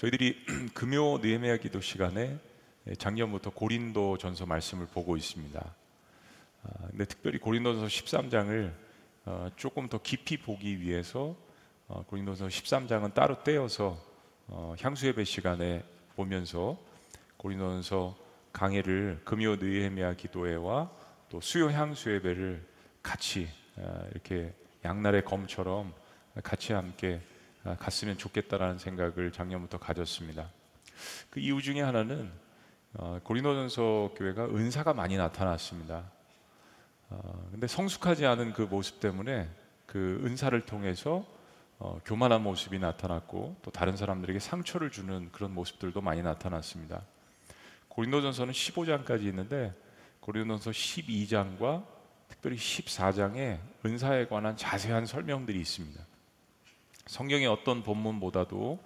저희들이 금요 느헤미야 기도 시간에 작년부터 고린도 전서 말씀을 보고 있습니다. 아, 근데 특별히 고린도전서 13장을 어, 조금 더 깊이 보기 위해서 어, 고린도전서 13장은 따로 떼어서 어, 향수 예배 시간에 보면서 고린도전서 강해를 금요 느헤미야 기도회와 또 수요 향수 예배를 같이 이렇게 양날의 검처럼 같이 함께 갔으면 좋겠다라는 생각을 작년부터 가졌습니다. 그 이유 중에 하나는 고린도전서 교회가 은사가 많이 나타났습니다. 어, 근데 성숙하지 않은 그 모습 때문에 그 은사를 통해서 어, 교만한 모습이 나타났고 또 다른 사람들에게 상처를 주는 그런 모습들도 많이 나타났습니다. 고린도전서는 15장까지 있는데 고린도전서 12장과 특별히 14장에 은사에 관한 자세한 설명들이 있습니다. 성경의 어떤 본문보다도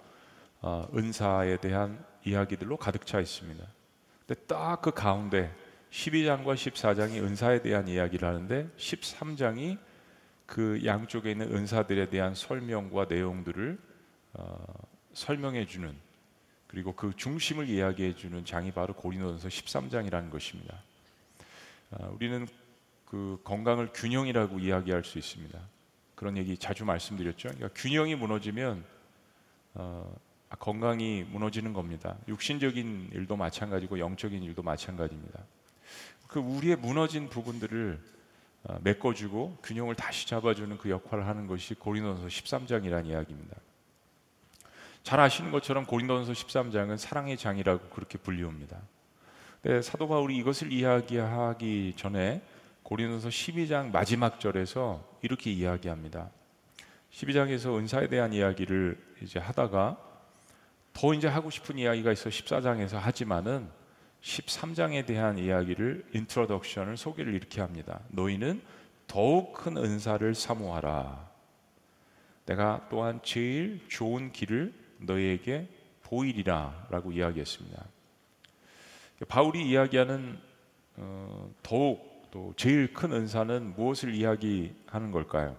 어, 은사에 대한 이야기들로 가득 차 있습니다. 근데 딱 그 가운데 12장과 14장이 은사에 대한 이야기를 하는데 13장이 그 양쪽에 있는 은사들에 대한 설명과 내용들을 어, 설명해 주는 그리고 그 중심을 이야기해 주는 장이 바로 고린도전서 13장이라는 것입니다. 어, 우리는 그 건강을 균형이라고 이야기할 수 있습니다. 그런 얘기 자주 말씀드렸죠. 그러니까 균형이 무너지면 어, 건강이 무너지는 겁니다. 육신적인 일도 마찬가지고 영적인 일도 마찬가지입니다. 그 우리의 무너진 부분들을 어, 메꿔주고 균형을 다시 잡아주는 그 역할을 하는 것이 고린도전서 13장이라는 이야기입니다. 잘 아시는 것처럼 고린도전서 13장은 사랑의 장이라고 그렇게 불리웁니다. 네, 사도 바울이 이것을 이야기하기 전에 고린도서 12장 마지막 절에서 이렇게 이야기합니다. 12장에서 은사에 대한 이야기를 이제 하다가 더 이제 하고 싶은 이야기가 있어 14장에서 하지만은 13장에 대한 이야기를 introduction을 소개를 이렇게 합니다. 너희는 더욱 큰 은사를 사모하라. 내가 또한 제일 좋은 길을 너희에게 보이리라라고 이야기했습니다. 바울이 이야기하는 어, 더욱 또 제일 큰 은사는 무엇을 이야기하는 걸까요?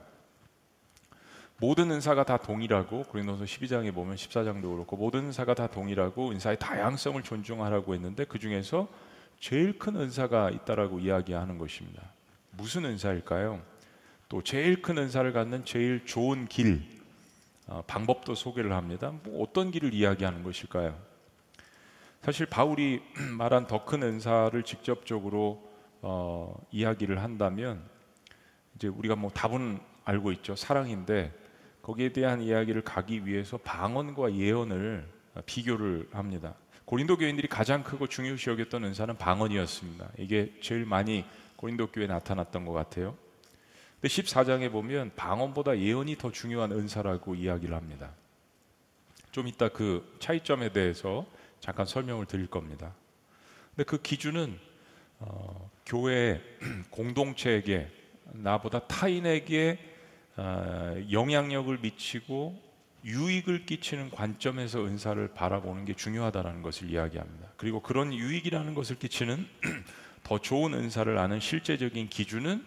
모든 은사가 다 동일하고 고린도서 12장에 보면 14장도 그렇고 모든 은사가 다 동일하고 은사의 다양성을 존중하라고 했는데 그 중에서 제일 큰 은사가 있다라고 이야기하는 것입니다. 무슨 은사일까요? 또 제일 큰 은사를 갖는 제일 좋은 길 어, 방법도 소개를 합니다. 뭐 어떤 길을 이야기하는 것일까요? 사실 바울이 말한 더 큰 은사를 직접적으로 어, 이야기를 한다면 이제 우리가 뭐 답은 알고 있죠. 사랑인데 거기에 대한 이야기를 가기 위해서 방언과 예언을 비교를 합니다. 고린도 교인들이 가장 크고 중요시 여겼던 은사는 방언이었습니다. 이게 제일 많이 고린도 교회에 나타났던 것 같아요. 근데 14장에 보면 방언보다 예언이 더 중요한 은사라고 이야기를 합니다. 좀 이따 그 차이점에 대해서 잠깐 설명을 드릴 겁니다. 근데 그 기준은 어, 교회 공동체에게 나보다 타인에게 어, 영향력을 미치고 유익을 끼치는 관점에서 은사를 바라보는 게 중요하다는 것을 이야기합니다. 그리고 그런 유익이라는 것을 끼치는 더 좋은 은사를 아는 실제적인 기준은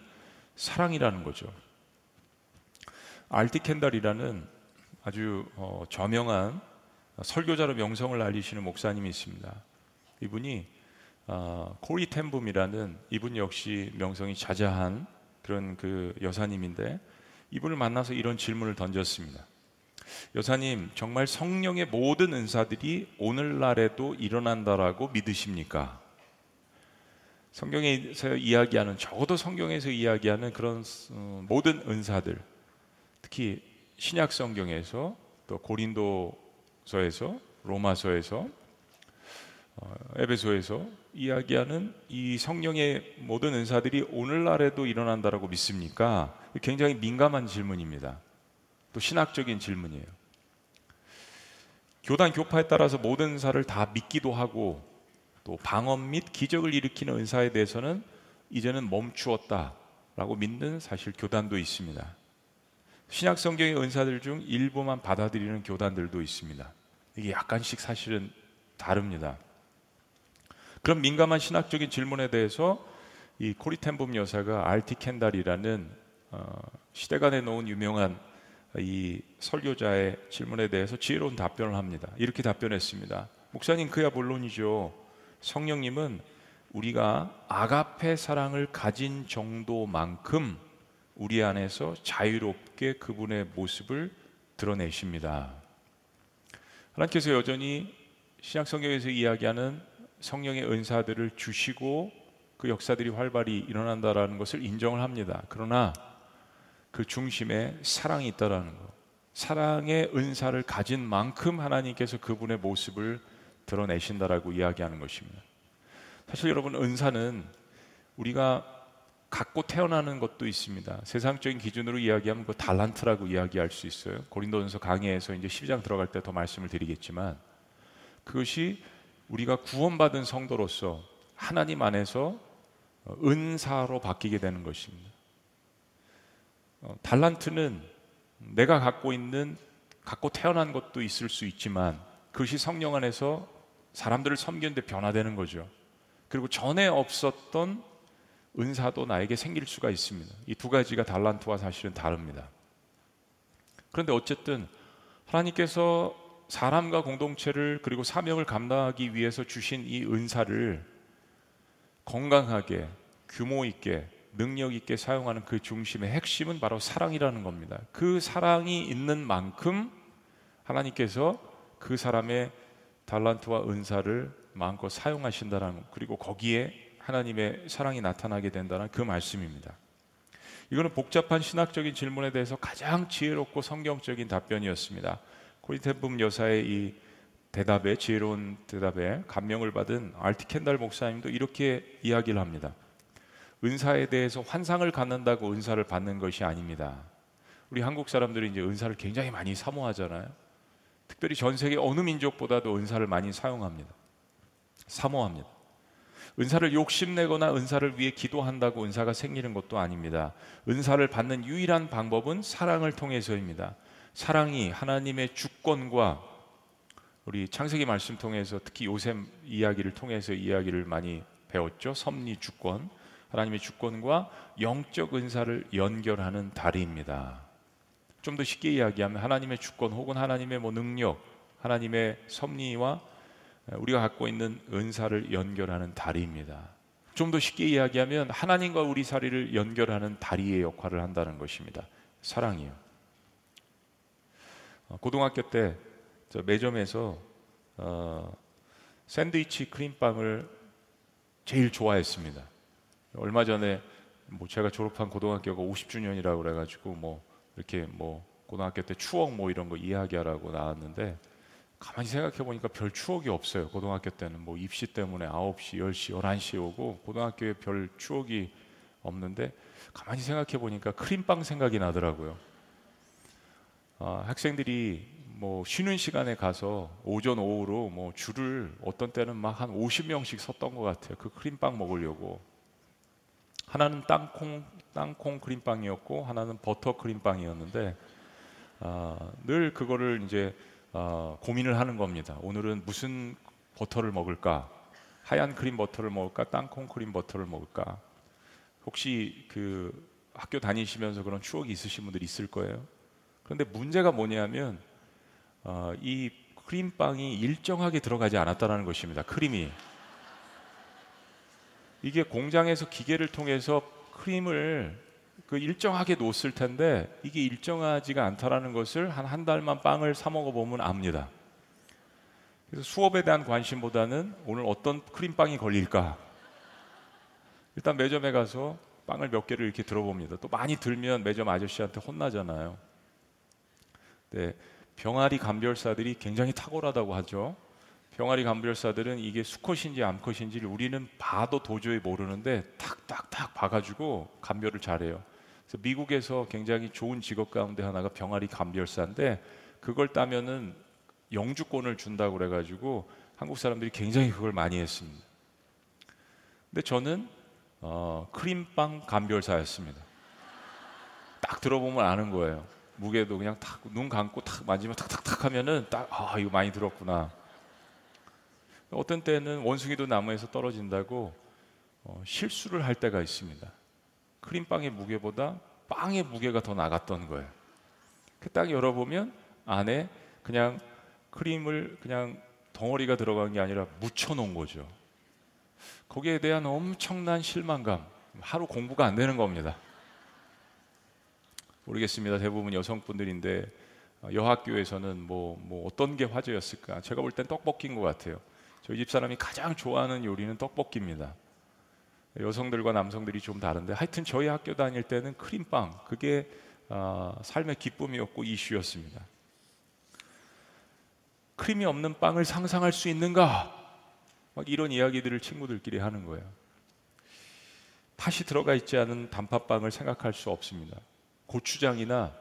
사랑이라는 거죠. 알티 켄달이라는 아주 어, 저명한 설교자로 명성을 알리시는 목사님이 있습니다. 이분이 어, 코리 템붐이라는 이분 역시 명성이 자자한 그런 그 여사님인데 이분을 만나서 이런 질문을 던졌습니다. 여사님, 정말 성령의 모든 은사들이 오늘날에도 일어난다라고 믿으십니까? 성경에서 이야기하는 적어도 성경에서 이야기하는 그런 어, 모든 은사들, 특히 신약 성경에서 또 고린도서에서 로마서에서 어, 에베소에서 이야기하는 이 성령의 모든 은사들이 오늘날에도 일어난다라고 믿습니까? 굉장히 민감한 질문입니다. 또 신학적인 질문이에요. 교단 교파에 따라서 모든 은사를 다 믿기도 하고 또 방언 및 기적을 일으키는 은사에 대해서는 이제는 멈추었다라고 믿는 사실 교단도 있습니다. 신약 성경의 은사들 중 일부만 받아들이는 교단들도 있습니다. 이게 약간씩 사실은 다릅니다. 그런 민감한 신학적인 질문에 대해서 이 코리 텐범 여사가 알티 켄달이라는 어, 시대가 내놓은 유명한 이 설교자의 질문에 대해서 지혜로운 답변을 합니다. 이렇게 답변했습니다. 목사님 그야 물론이죠. 성령님은 우리가 아가페 사랑을 가진 정도만큼 우리 안에서 자유롭게 그분의 모습을 드러내십니다. 하나님께서 여전히 신약 성경에서 이야기하는 성령의 은사들을 주시고 그 역사들이 활발히 일어난다라는 것을 인정을 합니다. 그러나 그 중심에 사랑이 있다라는 것. 사랑의 은사를 가진 만큼 하나님께서 그분의 모습을 드러내신다라고 이야기하는 것입니다. 사실 여러분 은사는 우리가 갖고 태어나는 것도 있습니다. 세상적인 기준으로 이야기하면 그 달란트라고 이야기할 수 있어요. 고린도전서 강의에서 이제 12장 들어갈 때 더 말씀을 드리겠지만 그것이 우리가 구원받은 성도로서 하나님 안에서 은사로 바뀌게 되는 것입니다. 어, 달란트는 내가 갖고 있는 갖고 태어난 것도 있을 수 있지만 그것이 성령 안에서 사람들을 섬기는데 변화되는 거죠. 그리고 전에 없었던 은사도 나에게 생길 수가 있습니다. 이 두 가지가 달란트와 사실은 다릅니다. 그런데 어쨌든 하나님께서 사람과 공동체를 그리고 사명을 감당하기 위해서 주신 이 은사를 건강하게 규모 있게 능력 있게 사용하는 그 중심의 핵심은 바로 사랑이라는 겁니다. 그 사랑이 있는 만큼 하나님께서 그 사람의 달란트와 은사를 마음껏 사용하신다는 것 그리고 거기에 하나님의 사랑이 나타나게 된다는 그 말씀입니다. 이거는 복잡한 신학적인 질문에 대해서 가장 지혜롭고 성경적인 답변이었습니다. 코리테붐 여사의 이 대답에 지혜로운 대답에 감명을 받은 알티 켄달 목사님도 이렇게 이야기를 합니다. 은사에 대해서 환상을 갖는다고 은사를 받는 것이 아닙니다. 우리 한국 사람들이 이제 은사를 굉장히 많이 사모하잖아요. 특별히 전 세계 어느 민족보다도 은사를 많이 사용합니다. 사모합니다. 은사를 욕심내거나 은사를 위해 기도한다고 은사가 생기는 것도 아닙니다. 은사를 받는 유일한 방법은 사랑을 통해서입니다. 사랑이 하나님의 주권과 우리 창세기 말씀 통해서 특히 요셉 이야기를 통해서 이야기를 많이 배웠죠. 섭리 주권. 하나님의 주권과 영적 은사를 연결하는 다리입니다. 좀 더 쉽게 이야기하면 하나님의 주권 혹은 하나님의 뭐 능력, 하나님의 섭리와 우리가 갖고 있는 은사를 연결하는 다리입니다. 좀 더 쉽게 이야기하면 하나님과 우리 사리를 연결하는 다리의 역할을 한다는 것입니다. 사랑이요. 어, 고등학교 때 매점에서 어, 샌드위치 크림빵을 제일 좋아했습니다. 얼마 전에 뭐 제가 졸업한 고등학교가 50주년이라고 그래가지고 뭐 이렇게 뭐 고등학교 때 추억 뭐 이런 거 이야기하라고 나왔는데 가만히 생각해 보니까 별 추억이 없어요. 고등학교 때는 뭐 입시 때문에 9시, 10시, 11시에 오고 고등학교에 별 추억이 없는데 가만히 생각해 보니까 크림빵 생각이 나더라고요. 아, 학생들이 뭐 쉬는 시간에 가서 오전 오후로 뭐 줄을 어떤 때는 막 한 50명씩 섰던 것 같아요. 그 크림빵 먹으려고. 하나는 땅콩 땅콩 크림빵이었고 하나는 버터 크림빵이었는데 아, 늘 그거를 이제 아, 고민을 하는 겁니다. 오늘은 무슨 버터를 먹을까? 하얀 크림 버터를 먹을까? 땅콩 크림 버터를 먹을까? 혹시 그 학교 다니시면서 그런 추억이 있으신 분들 있을 거예요. 그런데 문제가 뭐냐면 어, 이 크림빵이 일정하게 들어가지 않았다는 것입니다. 크림이 이게 공장에서 기계를 통해서 크림을 그 일정하게 놓았을 텐데 이게 일정하지가 않다라는 것을 한 한 달만 빵을 사 먹어 보면 압니다. 그래서 수업에 대한 관심보다는 오늘 어떤 크림빵이 걸릴까? 일단 매점에 가서 빵을 몇 개를 이렇게 들어봅니다. 또 많이 들면 매점 아저씨한테 혼나잖아요. 네, 병아리 감별사들이 굉장히 탁월하다고 하죠. 병아리 감별사들은 이게 수컷인지 암컷인지를 우리는 봐도 도저히 모르는데 탁탁탁 봐가지고 감별을 잘해요. 그래서 미국에서 굉장히 좋은 직업 가운데 하나가 병아리 감별사인데 그걸 따면은 영주권을 준다고 그래가지고 한국 사람들이 굉장히 그걸 많이 했습니다. 근데 저는 어, 크림빵 감별사였습니다. 딱 들어보면 아는 거예요. 무게도 그냥 탁 눈 감고 탁 만지면 탁탁탁 하면은 딱 아 이거 많이 들었구나. 어떤 때는 원숭이도 나무에서 떨어진다고 어, 실수를 할 때가 있습니다. 크림빵의 무게보다 빵의 무게가 더 나갔던 거예요. 그딱 열어보면 안에 그냥 크림을 그냥 덩어리가 들어간 게 아니라 묻혀 놓은 거죠. 거기에 대한 엄청난 실망감, 하루 공부가 안 되는 겁니다. 모르겠습니다. 대부분 여성분들인데 어, 여학교에서는 뭐, 뭐 어떤 게 화제였을까? 제가 볼 땐 떡볶이인 것 같아요. 저희 집 사람이 가장 좋아하는 요리는 떡볶이입니다. 여성들과 남성들이 좀 다른데 하여튼 저희 학교 다닐 때는 크림빵 그게 어, 삶의 기쁨이었고 이슈였습니다. 크림이 없는 빵을 상상할 수 있는가? 막 이런 이야기들을 친구들끼리 하는 거예요. 팥이 들어가 있지 않은 단팥빵을 생각할 수 없습니다. 고추장이나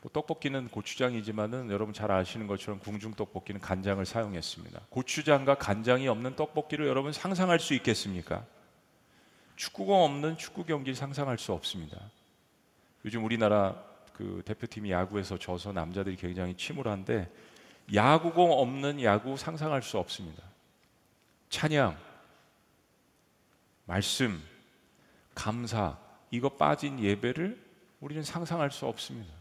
뭐 떡볶이는 고추장이지만은 여러분 잘 아시는 것처럼 궁중 떡볶이는 간장을 사용했습니다. 고추장과 간장이 없는 떡볶이를 여러분 상상할 수 있겠습니까? 축구공 없는 축구 경기를 상상할 수 없습니다. 요즘 우리나라 그 대표팀이 야구에서 져서 남자들이 굉장히 침울한데 야구공 없는 야구 상상할 수 없습니다. 찬양, 말씀, 감사 이거 빠진 예배를 우리는 상상할 수 없습니다.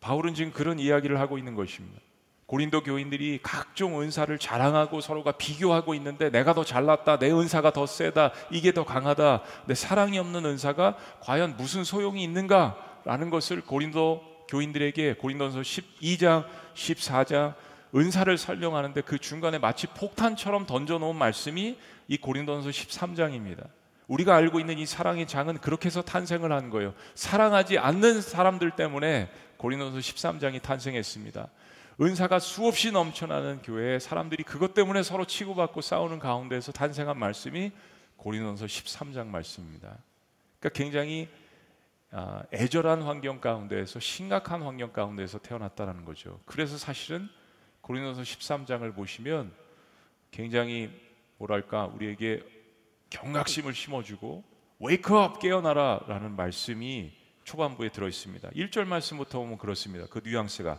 바울은 지금 그런 이야기를 하고 있는 것입니다. 고린도 교인들이 각종 은사를 자랑하고 서로가 비교하고 있는데 내가 더 잘났다, 내 은사가 더 세다, 이게 더 강하다, 내 사랑이 없는 은사가 과연 무슨 소용이 있는가라는 것을 고린도 교인들에게 고린도서 12장, 14장 은사를 설명하는데 그 중간에 마치 폭탄처럼 던져놓은 말씀이 이 고린도서 13장입니다. 우리가 알고 있는 이 사랑의 장은 그렇게 해서 탄생을 한 거예요. 사랑하지 않는 사람들 때문에 고린도서 13장이 탄생했습니다. 은사가 수없이 넘쳐나는 교회에 사람들이 그것 때문에 서로 치고받고 싸우는 가운데서 탄생한 말씀이 고린도서 13장 말씀입니다. 그러니까 굉장히 아, 애절한 환경 가운데에서 심각한 환경 가운데서 태어났다는 거죠. 그래서 사실은 고린도서 13장을 보시면 굉장히 뭐랄까 우리에게 경각심을 심어주고 웨이크업 깨어나라라는 말씀이 초반부에 들어 있습니다. 1절 말씀부터 보면 그렇습니다. 그 뉘앙스가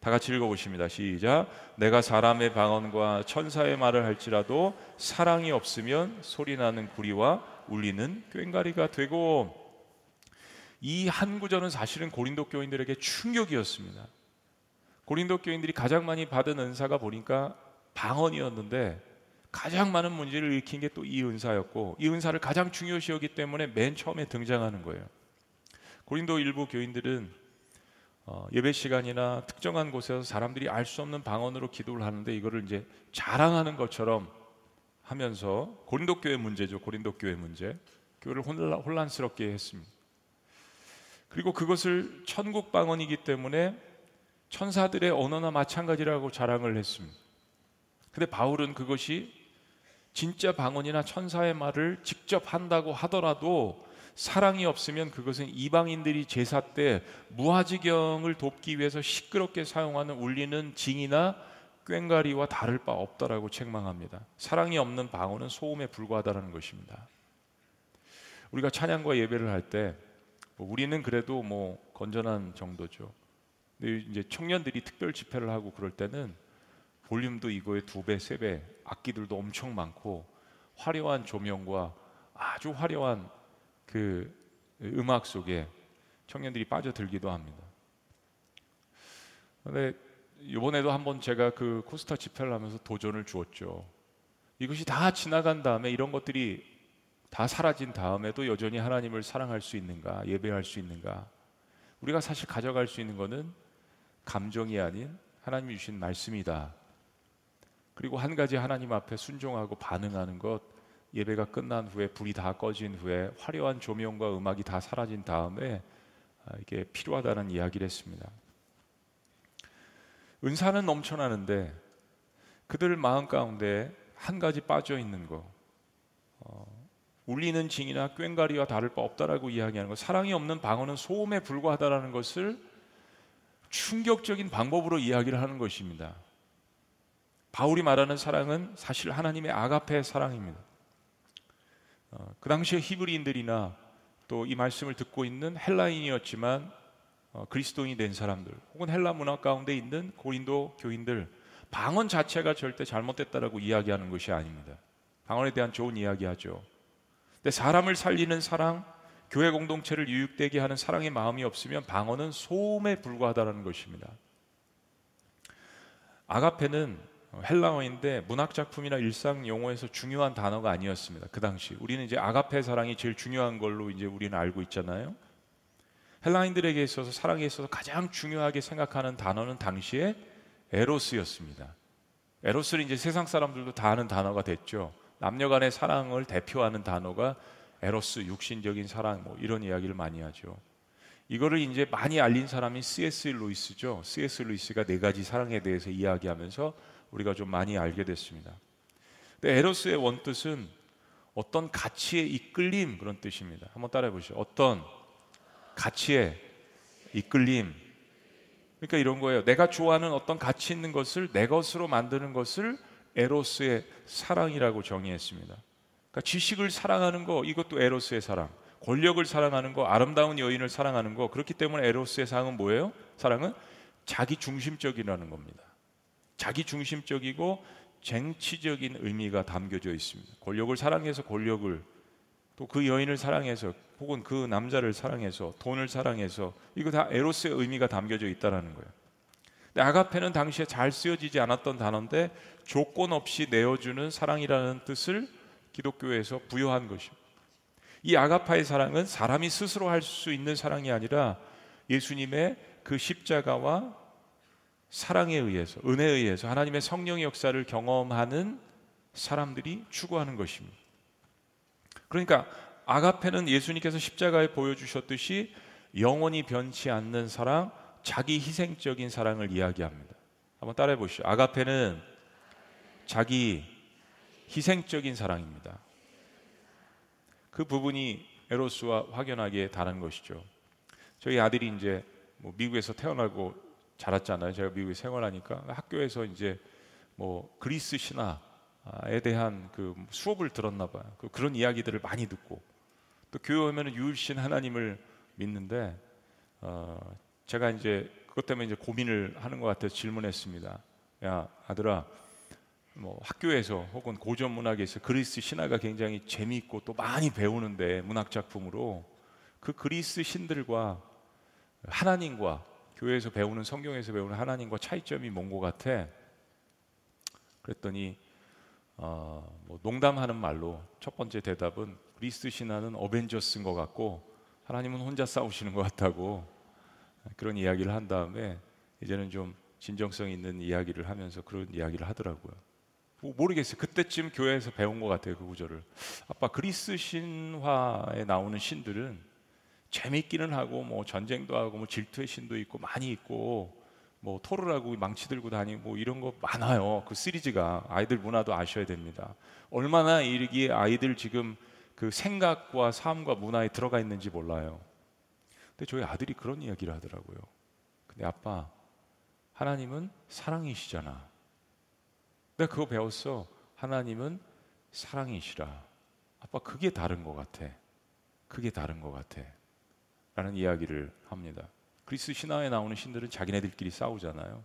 다 같이 읽어 보십니다. 시작. 내가 사람의 방언과 천사의 말을 할지라도 사랑이 없으면 소리 나는 구리와 울리는 꽹가리가 되고 이 한 구절은 사실은 고린도 교인들에게 충격이었습니다. 고린도 교인들이 가장 많이 받은 은사가 보니까 방언이었는데 가장 많은 문제를 일으킨 게 또 이 은사였고 이 은사를 가장 중요시 여기 때문에 맨 처음에 등장하는 거예요. 고린도 일부 교인들은 어, 예배 시간이나 특정한 곳에서 사람들이 알 수 없는 방언으로 기도를 하는데 이거를 이제 자랑하는 것처럼 하면서 고린도 교회 문제죠. 고린도 교회 문제. 교회를 혼란, 혼란스럽게 했습니다. 그리고 그것을 천국 방언이기 때문에 천사들의 언어나 마찬가지라고 자랑을 했습니다. 근데 바울은 그것이 진짜 방언이나 천사의 말을 직접 한다고 하더라도 사랑이 없으면 그것은 이방인들이 제사 때 무화지경을 돕기 위해서 시끄럽게 사용하는 울리는 징이나 꽹가리와 다를 바 없다라고 책망합니다. 사랑이 없는 방언은 소음에 불과하다는 것입니다. 우리가 찬양과 예배를 할때 뭐 우리는 그래도 뭐 건전한 정도죠. 근데 이제 청년들이 특별 집회를 하고 그럴 때는 볼륨도 이거의 두 배, 세 배, 악기들도 엄청 많고 화려한 조명과 아주 화려한 그 음악 속에 청년들이 빠져들기도 합니다. 근데 이번에도 한번 제가 그 코스타 집회를 하면서 도전을 주었죠. 이것이 다 지나간 다음에 이런 것들이 다 사라진 다음에도 여전히 하나님을 사랑할 수 있는가, 예배할 수 있는가? 우리가 사실 가져갈 수 있는 것은 감정이 아닌 하나님이 주신 말씀이다. 그리고 한 가지 하나님 앞에 순종하고 반응하는 것, 예배가 끝난 후에 불이 다 꺼진 후에 화려한 조명과 음악이 다 사라진 다음에 아, 이게 필요하다는 이야기를 했습니다. 은사는 넘쳐나는데 그들 마음 가운데 한 가지 빠져 있는 거, 어, 울리는 징이나 꽹가리와 다를 바 없다라고 이야기하는 것, 사랑이 없는 방언은 소음에 불과하다라는 것을 충격적인 방법으로 이야기를 하는 것입니다. 바울이 말하는 사랑은 사실 하나님의 아가페 사랑입니다. 어, 그 당시에 히브리인들이나 또 이 말씀을 듣고 있는 헬라인이었지만 어, 그리스도인이 된 사람들 혹은 헬라 문화 가운데 있는 고린도 교인들 방언 자체가 절대 잘못됐다라고 이야기하는 것이 아닙니다. 방언에 대한 좋은 이야기하죠. 근데 사람을 살리는 사랑, 교회 공동체를 유익되게 하는 사랑의 마음이 없으면 방언은 소음에 불과하다는 것입니다. 아가페는 헬라어인데 문학 작품이나 일상 용어에서 중요한 단어가 아니었습니다. 그 당시 우리는 이제 아가페 사랑이 제일 중요한 걸로 이제 우리는 알고 있잖아요. 헬라인들에게 있어서 사랑에 있어서 가장 중요하게 생각하는 단어는 당시에 에로스였습니다. 에로스는 이제 세상 사람들도 다 아는 단어가 됐죠. 남녀 간의 사랑을 대표하는 단어가 에로스, 육신적인 사랑 뭐 이런 이야기를 많이 하죠. 이거를 이제 많이 알린 사람이 C.S. 루이스죠. C.S. 루이스가 네 가지 사랑에 대해서 이야기하면서 우리가 좀 많이 알게 됐습니다. 근데 에로스의 원뜻은 어떤 가치에 이끌림 그런 뜻입니다. 한번 따라해 보시죠. 어떤 가치에 이끌림. 그러니까 이런 거예요. 내가 좋아하는 어떤 가치 있는 것을 내 것으로 만드는 것을 에로스의 사랑이라고 정의했습니다. 그러니까 지식을 사랑하는 거 이것도 에로스의 사랑. 권력을 사랑하는 거, 아름다운 여인을 사랑하는 거. 그렇기 때문에 에로스의 사랑은 뭐예요? 사랑은 자기 중심적이라는 겁니다. 자기 중심적이고 쟁취적인 의미가 담겨져 있습니다. 권력을 사랑해서 권력을 또 그 여인을 사랑해서 혹은 그 남자를 사랑해서 돈을 사랑해서 이거 다 에로스의 의미가 담겨져 있다라는 거예요. 근데 아가페는 당시에 잘 쓰여지지 않았던 단어인데 조건 없이 내어주는 사랑이라는 뜻을 기독교에서 부여한 것입니다. 이 아가파의 사랑은 사람이 스스로 할 수 있는 사랑이 아니라 예수님의 그 십자가와 사랑에 의해서 은혜에 의해서 하나님의 성령의 역사를 경험하는 사람들이 추구하는 것입니다. 그러니까 아가페는 예수님께서 십자가에 보여주셨듯이 영원히 변치 않는 사랑, 자기 희생적인 사랑을 이야기합니다. 한번 따라해 보시죠. 아가페는 자기 희생적인 사랑입니다. 그 부분이 에로스와 확연하게 다른 것이죠. 저희 아들이 이제 뭐 미국에서 태어나고 자랐잖아요. 제가 미국에 생활하니까 학교에서 이제 뭐 그리스 신화에 대한 그 수업을 들었나 봐요. 그 그런 이야기들을 많이 듣고 또 교회 오면 유일신 하나님을 믿는데 어 제가 이제 그것 때문에 이제 고민을 하는 것 같아서 질문했습니다. 야 아들아, 뭐 학교에서 혹은 고전 문학에서 그리스 신화가 굉장히 재미있고 또 많이 배우는데 문학 작품으로 그 그리스 신들과 하나님과 교회에서 배우는 성경에서 배우는 하나님과 차이점이 뭔 것 같아? 그랬더니 어, 뭐 농담하는 말로 첫 번째 대답은 그리스 신화는 어벤져스인 것 같고 하나님은 혼자 싸우시는 것 같다고 그런 이야기를 한 다음에 이제는 좀 진정성 있는 이야기를 하면서 그런 이야기를 하더라고요. 뭐 모르겠어요. 그때쯤 교회에서 배운 것 같아요. 그 구절을. 아빠 그리스 신화에 나오는 신들은 재밌기는 하고 뭐 전쟁도 하고 뭐 질투의 신도 있고 많이 있고 뭐 토르라고 망치 들고 다니고 뭐 이런 거 많아요. 그 시리즈가 아이들 문화도 아셔야 됩니다. 얼마나 이게 아이들 지금 그 생각과 삶과 문화에 들어가 있는지 몰라요. 근데 저희 아들이 그런 이야기를 하더라고요. 근데 아빠, 하나님은 사랑이시잖아. 내가 그거 배웠어. 하나님은 사랑이시라. 아빠, 그게 다른 것 같아. 그게 다른 것 같아. 라는 이야기를 합니다. 그리스 신화에 나오는 신들은 자기네들끼리 싸우잖아요.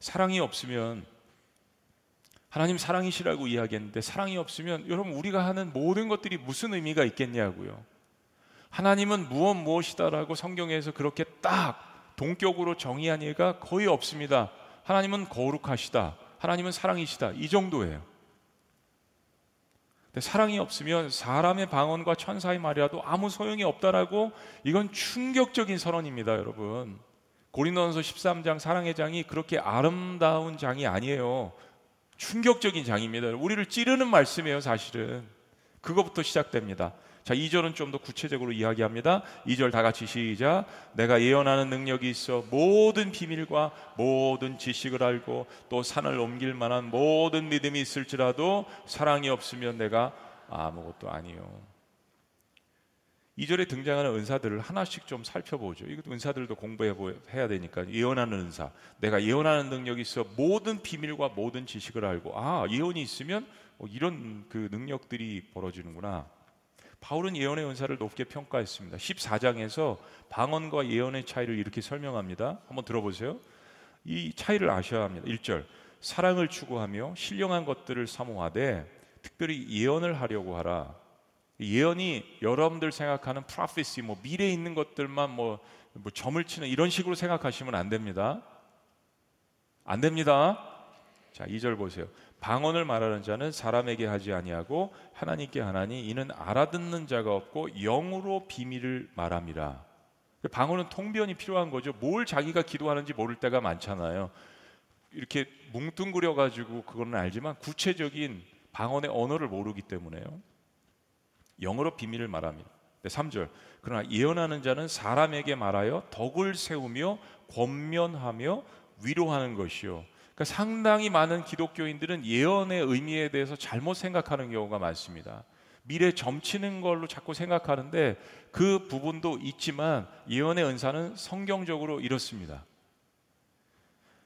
사랑이 없으면 하나님 사랑이시라고 이야기했는데 사랑이 없으면 여러분 우리가 하는 모든 것들이 무슨 의미가 있겠냐고요. 하나님은 무엇 무엇이다라고 성경에서 그렇게 딱 동격으로 정의한 예가 거의 없습니다. 하나님은 거룩하시다. 하나님은 사랑이시다. 이 정도예요. 사랑이 없으면 사람의 방언과 천사의 말이라도 아무 소용이 없다라고 이건 충격적인 선언입니다, 여러분. 고린도전서 13장 사랑의 장이 그렇게 아름다운 장이 아니에요. 충격적인 장입니다. 우리를 찌르는 말씀이에요, 사실은. 그거부터 시작됩니다. 자, 2절은 좀 더 구체적으로 이야기합니다. 2절 다 같이 시작. 내가 예언하는 능력이 있어 모든 비밀과 모든 지식을 알고 또 산을 옮길 만한 모든 믿음이 있을지라도 사랑이 없으면 내가 아무것도 아니요. 2절에 등장하는 은사들을 하나씩 좀 살펴보죠. 이것도 은사들도 공부해 해야 되니까 예언하는 은사. 내가 예언하는 능력이 있어 모든 비밀과 모든 지식을 알고 아 예언이 있으면 어, 이런 그 능력들이 벌어지는구나. 바울은 예언의 은사를 높게 평가했습니다. 14장에서 방언과 예언의 차이를 이렇게 설명합니다. 한번 들어보세요. 이 차이를 아셔야 합니다. 1절. 사랑을 추구하며 신령한 것들을 사모하되 특별히 예언을 하려고 하라. 예언이 여러분들 생각하는 프로페시 뭐 미래에 있는 것들만 뭐, 뭐 점을 치는 이런 식으로 생각하시면 안 됩니다. 안 됩니다. 자, 2절 보세요. 방언을 말하는 자는 사람에게 하지 아니하고 하나님께 하나니 이는 알아듣는 자가 없고 영으로 비밀을 말함이라. 방언은 통변이 필요한 거죠. 뭘 자기가 기도하는지 모를 때가 많잖아요. 이렇게 뭉뚱그려 가지고 그거는 알지만 구체적인 방언의 언어를 모르기 때문에요. 영어로 비밀을 말합니다. 네, 3절. 그러나 예언하는 자는 사람에게 말하여 덕을 세우며 권면하며 위로하는 것이요. 그러니까 상당히 많은 기독교인들은 예언의 의미에 대해서 잘못 생각하는 경우가 많습니다. 미래 점치는 걸로 자꾸 생각하는데 그 부분도 있지만 예언의 은사는 성경적으로 이렇습니다.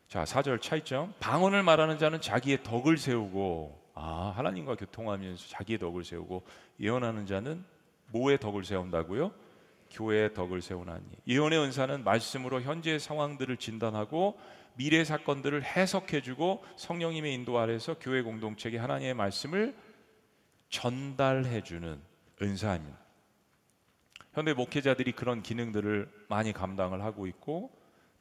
자, 4절 차이점. 방언을 말하는 자는 자기의 덕을 세우고 아, 하나님과 교통하면서 자기의 덕을 세우고 예언하는 자는 뭐의 덕을 세운다고요? 교회의 덕을 세우나니. 예언의 은사는 말씀으로 현재의 상황들을 진단하고 미래 사건들을 해석해주고 성령님의 인도 아래서 교회 공동체에 하나님의 말씀을 전달해주는 은사입니다. 현대 목회자들이 그런 기능들을 많이 감당을 하고 있고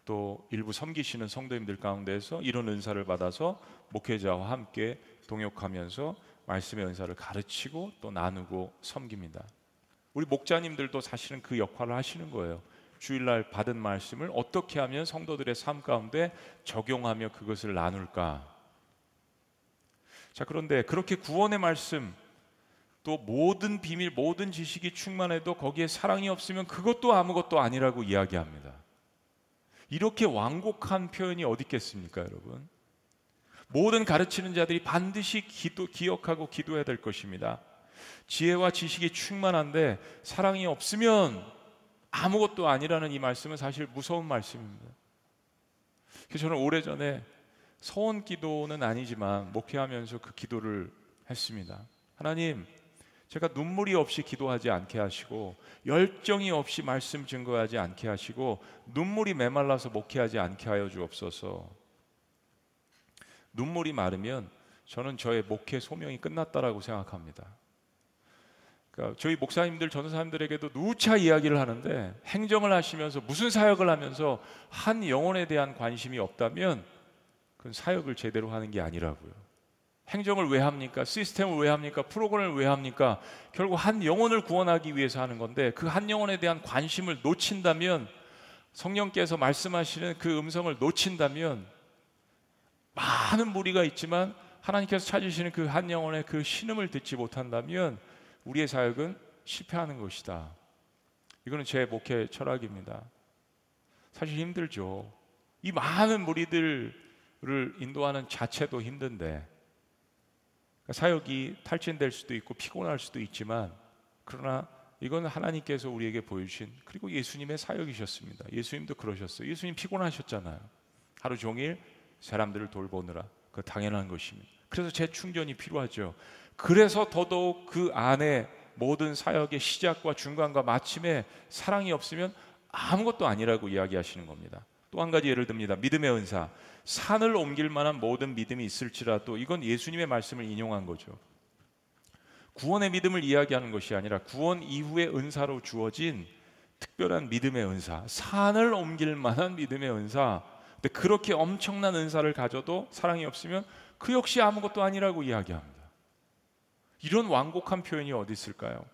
또 일부 섬기시는 성도님들 가운데서 이런 은사를 받아서 목회자와 함께 동역하면서 말씀의 은사를 가르치고 또 나누고 섬깁니다. 우리 목자님들도 사실은 그 역할을 하시는 거예요. 주일날 받은 말씀을 어떻게 하면 성도들의 삶 가운데 적용하며 그것을 나눌까? 자, 그런데 그렇게 구원의 말씀 또 모든 비밀, 모든 지식이 충만해도 거기에 사랑이 없으면 그것도 아무것도 아니라고 이야기합니다. 이렇게 완곡한 표현이 어디 있겠습니까, 여러분? 모든 가르치는 자들이 반드시 기도, 기억하고 기도해야 될 것입니다. 지혜와 지식이 충만한데 사랑이 없으면 아무것도 아니라는 이 말씀은 사실 무서운 말씀입니다. 그래서 저는 오래전에 서원 기도는 아니지만 목회하면서 그 기도를 했습니다. 하나님, 제가 눈물이 없이 기도하지 않게 하시고 열정이 없이 말씀 증거하지 않게 하시고 눈물이 메말라서 목회하지 않게 하여 주옵소서. 눈물이 마르면 저는 저의 목회 소명이 끝났다라고 생각합니다. 그러니까 저희 목사님들 전도사님들에게도 누차 이야기를 하는데 행정을 하시면서 무슨 사역을 하면서 한 영혼에 대한 관심이 없다면 그건 사역을 제대로 하는 게 아니라고요. 행정을 왜 합니까? 시스템을 왜 합니까? 프로그램을 왜 합니까? 결국 한 영혼을 구원하기 위해서 하는 건데 그 한 영혼에 대한 관심을 놓친다면 성령께서 말씀하시는 그 음성을 놓친다면 많은 무리가 있지만 하나님께서 찾으시는 그 한 영혼의 그 신음을 듣지 못한다면 우리의 사역은 실패하는 것이다. 이거는 제 목회 철학입니다. 사실 힘들죠. 이 많은 무리들을 인도하는 자체도 힘든데 그러니까 사역이 탈진될 수도 있고 피곤할 수도 있지만 그러나 이건 하나님께서 우리에게 보여주신 그리고 예수님의 사역이셨습니다. 예수님도 그러셨어요. 예수님 피곤하셨잖아요. 하루 종일 사람들을 돌보느라 그 당연한 것입니다. 그래서 재충전이 필요하죠. 그래서 더더욱 그 안에 모든 사역의 시작과 중간과 마침에 사랑이 없으면 아무것도 아니라고 이야기하시는 겁니다. 또 한 가지 예를 듭니다. 믿음의 은사. 산을 옮길 만한 모든 믿음이 있을지라도 이건 예수님의 말씀을 인용한 거죠. 구원의 믿음을 이야기하는 것이 아니라 구원 이후의 은사로 주어진 특별한 믿음의 은사. 산을 옮길 만한 믿음의 은사. 근데 그렇게 엄청난 은사를 가져도 사랑이 없으면 그 역시 아무것도 아니라고 이야기합니다. 이런 완곡한 표현이 어디 있을까요?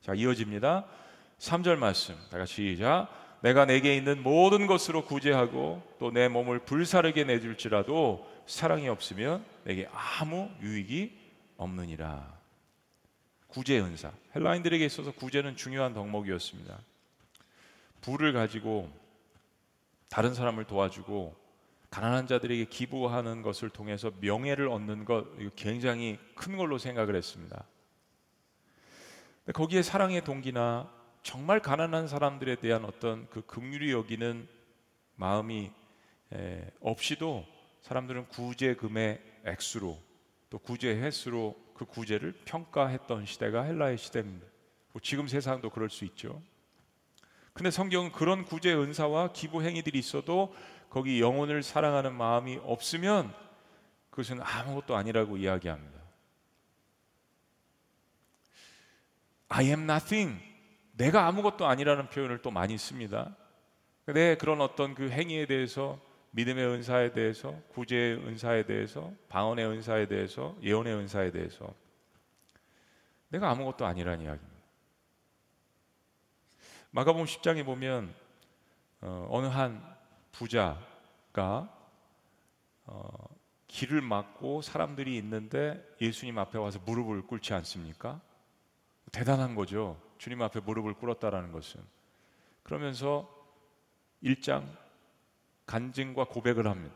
자, 이어집니다. 3절 말씀. 다 같이 시작. 내가 내게 있는 모든 것으로 구제하고 또 내 몸을 불사르게 내줄지라도 사랑이 없으면 내게 아무 유익이 없느니라. 구제 은사. 헬라인들에게 있어서 구제는 중요한 덕목이었습니다. 부를 가지고 다른 사람을 도와주고 가난한 자들에게 기부하는 것을 통해서 명예를 얻는 것 굉장히 큰 걸로 생각을 했습니다. 거기에 사랑의 동기나 정말 가난한 사람들에 대한 어떤 그 긍휼히 여기는 마음이 없이도 사람들은 구제금의 액수로 또 구제 횟수로 그 구제를 평가했던 시대가 헬라의 시대입니다. 뭐 지금 세상도 그럴 수 있죠. 근데 성경은 그런 구제 은사와 기부 행위들이 있어도 거기 영혼을 사랑하는 마음이 없으면 그것은 아무것도 아니라고 이야기합니다. I am nothing. 내가 아무것도 아니라는 표현을 또 많이 씁니다. 내 그런 어떤 그 행위에 대해서 믿음의 은사에 대해서 구제의 은사에 대해서 방언의 은사에 대해서 예언의 은사에 대해서 내가 아무것도 아니라는 이야기입니다. 마가복음 10장에 보면 어, 어느 한 부자가 어, 길을 막고 사람들이 있는데 예수님 앞에 와서 무릎을 꿇지 않습니까? 대단한 거죠. 주님 앞에 무릎을 꿇었다라는 것은. 그러면서 1장 간증과 고백을 합니다.